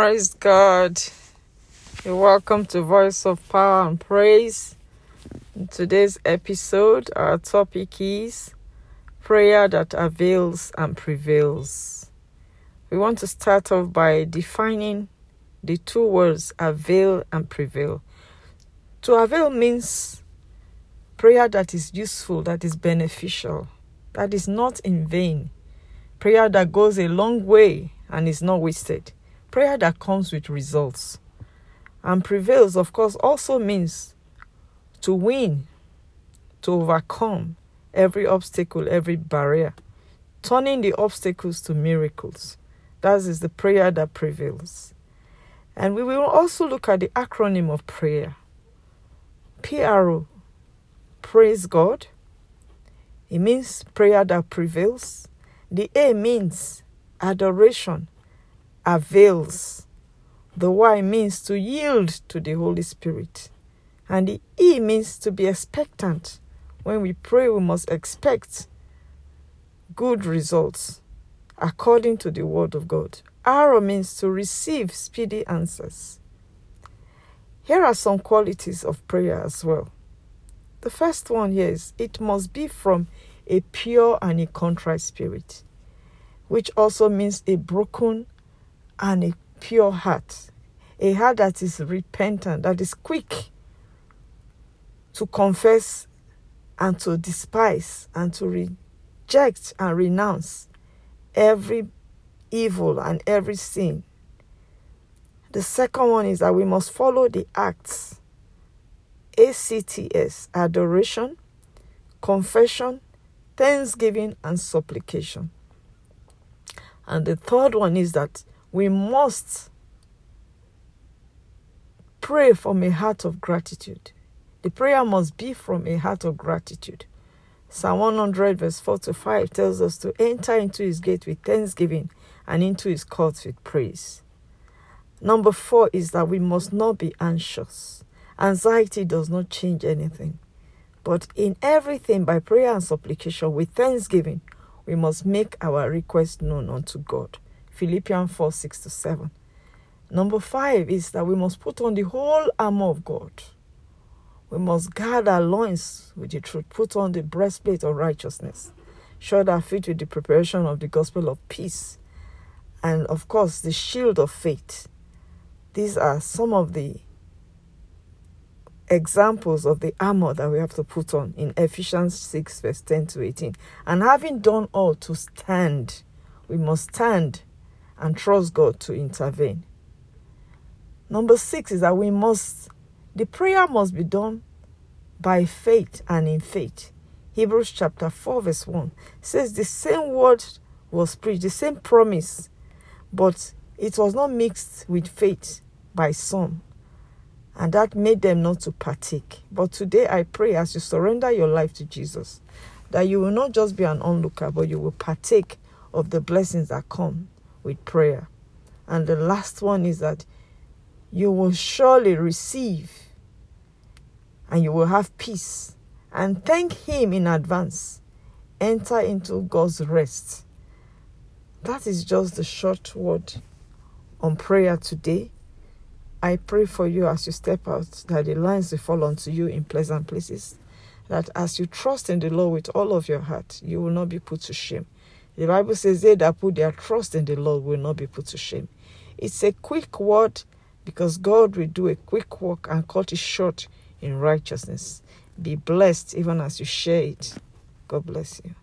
Praise God. You're welcome to Voice of Power and Praise. In today's episode, our topic is prayer that avails and prevails. We want to start off by defining the two words avail and prevail. To avail means prayer that is useful, that is beneficial, that is not in vain, prayer that goes a long way and is not wasted prayer that comes with results and prevails, of course, also means to win, to overcome every obstacle, every barrier, turning the obstacles to miracles. That is the prayer that prevails. And we will also look at the acronym of prayer PRO, praise God. It means prayer that prevails. The A means adoration, avails. The Y means to yield to the Holy Spirit. And the E means to be expectant. When we pray, we must expect good results according to the Word of God. R means to receive speedy answers. Here are some qualities of prayer as well. The first one here is it must be from a pure and a contrite spirit, which also means a broken and a pure heart, a heart that is repentant, that is quick to confess and to despise and to reject and renounce every evil and every sin. The second one is that we must follow the acts ACTS adoration, confession, thanksgiving, and supplication. And the third one is that we must pray from a heart of gratitude. The prayer must be from a heart of gratitude. Psalm 100, verse 4 to 5 tells us to enter into his gate with thanksgiving and into his courts with praise. Number four is that we must not be anxious. Anxiety does not change anything. But in everything, by prayer and supplication with thanksgiving, we must make our request known unto God. Philippians 4 6 to 7. Number five is that we must put on the whole armor of God. We must guard our loins with the truth, put on the breastplate of righteousness, shod our feet with the preparation of the gospel of peace, and of course, the shield of faith. These are some of the examples of the armor that we have to put on in Ephesians 6, verse 10 to 18. And having done all to stand, we must stand and trust God to intervene. Number six is that we must, the prayer must be done by faith and in faith. Hebrews chapter 4, verse 1 says the same word was preached, the same promise, but it was not mixed with faith by some. And that made them not to partake. But today I pray as you surrender your life to Jesus, that you will not just be an onlooker, but you will partake of the blessings that come with prayer. And the last one is that you will surely receive and you will have peace. And thank Him in advance. Enter into God's rest. That is just the short word on prayer today. I pray for you as you step out that the lines will fall onto you in pleasant places. That as you trust in the Lord with all of your heart, you will not be put to shame. The Bible says, They that put their trust in the Lord will not be put to shame. It's a quick word because God will do a quick work and cut it short in righteousness. Be blessed even as you share it. God bless you.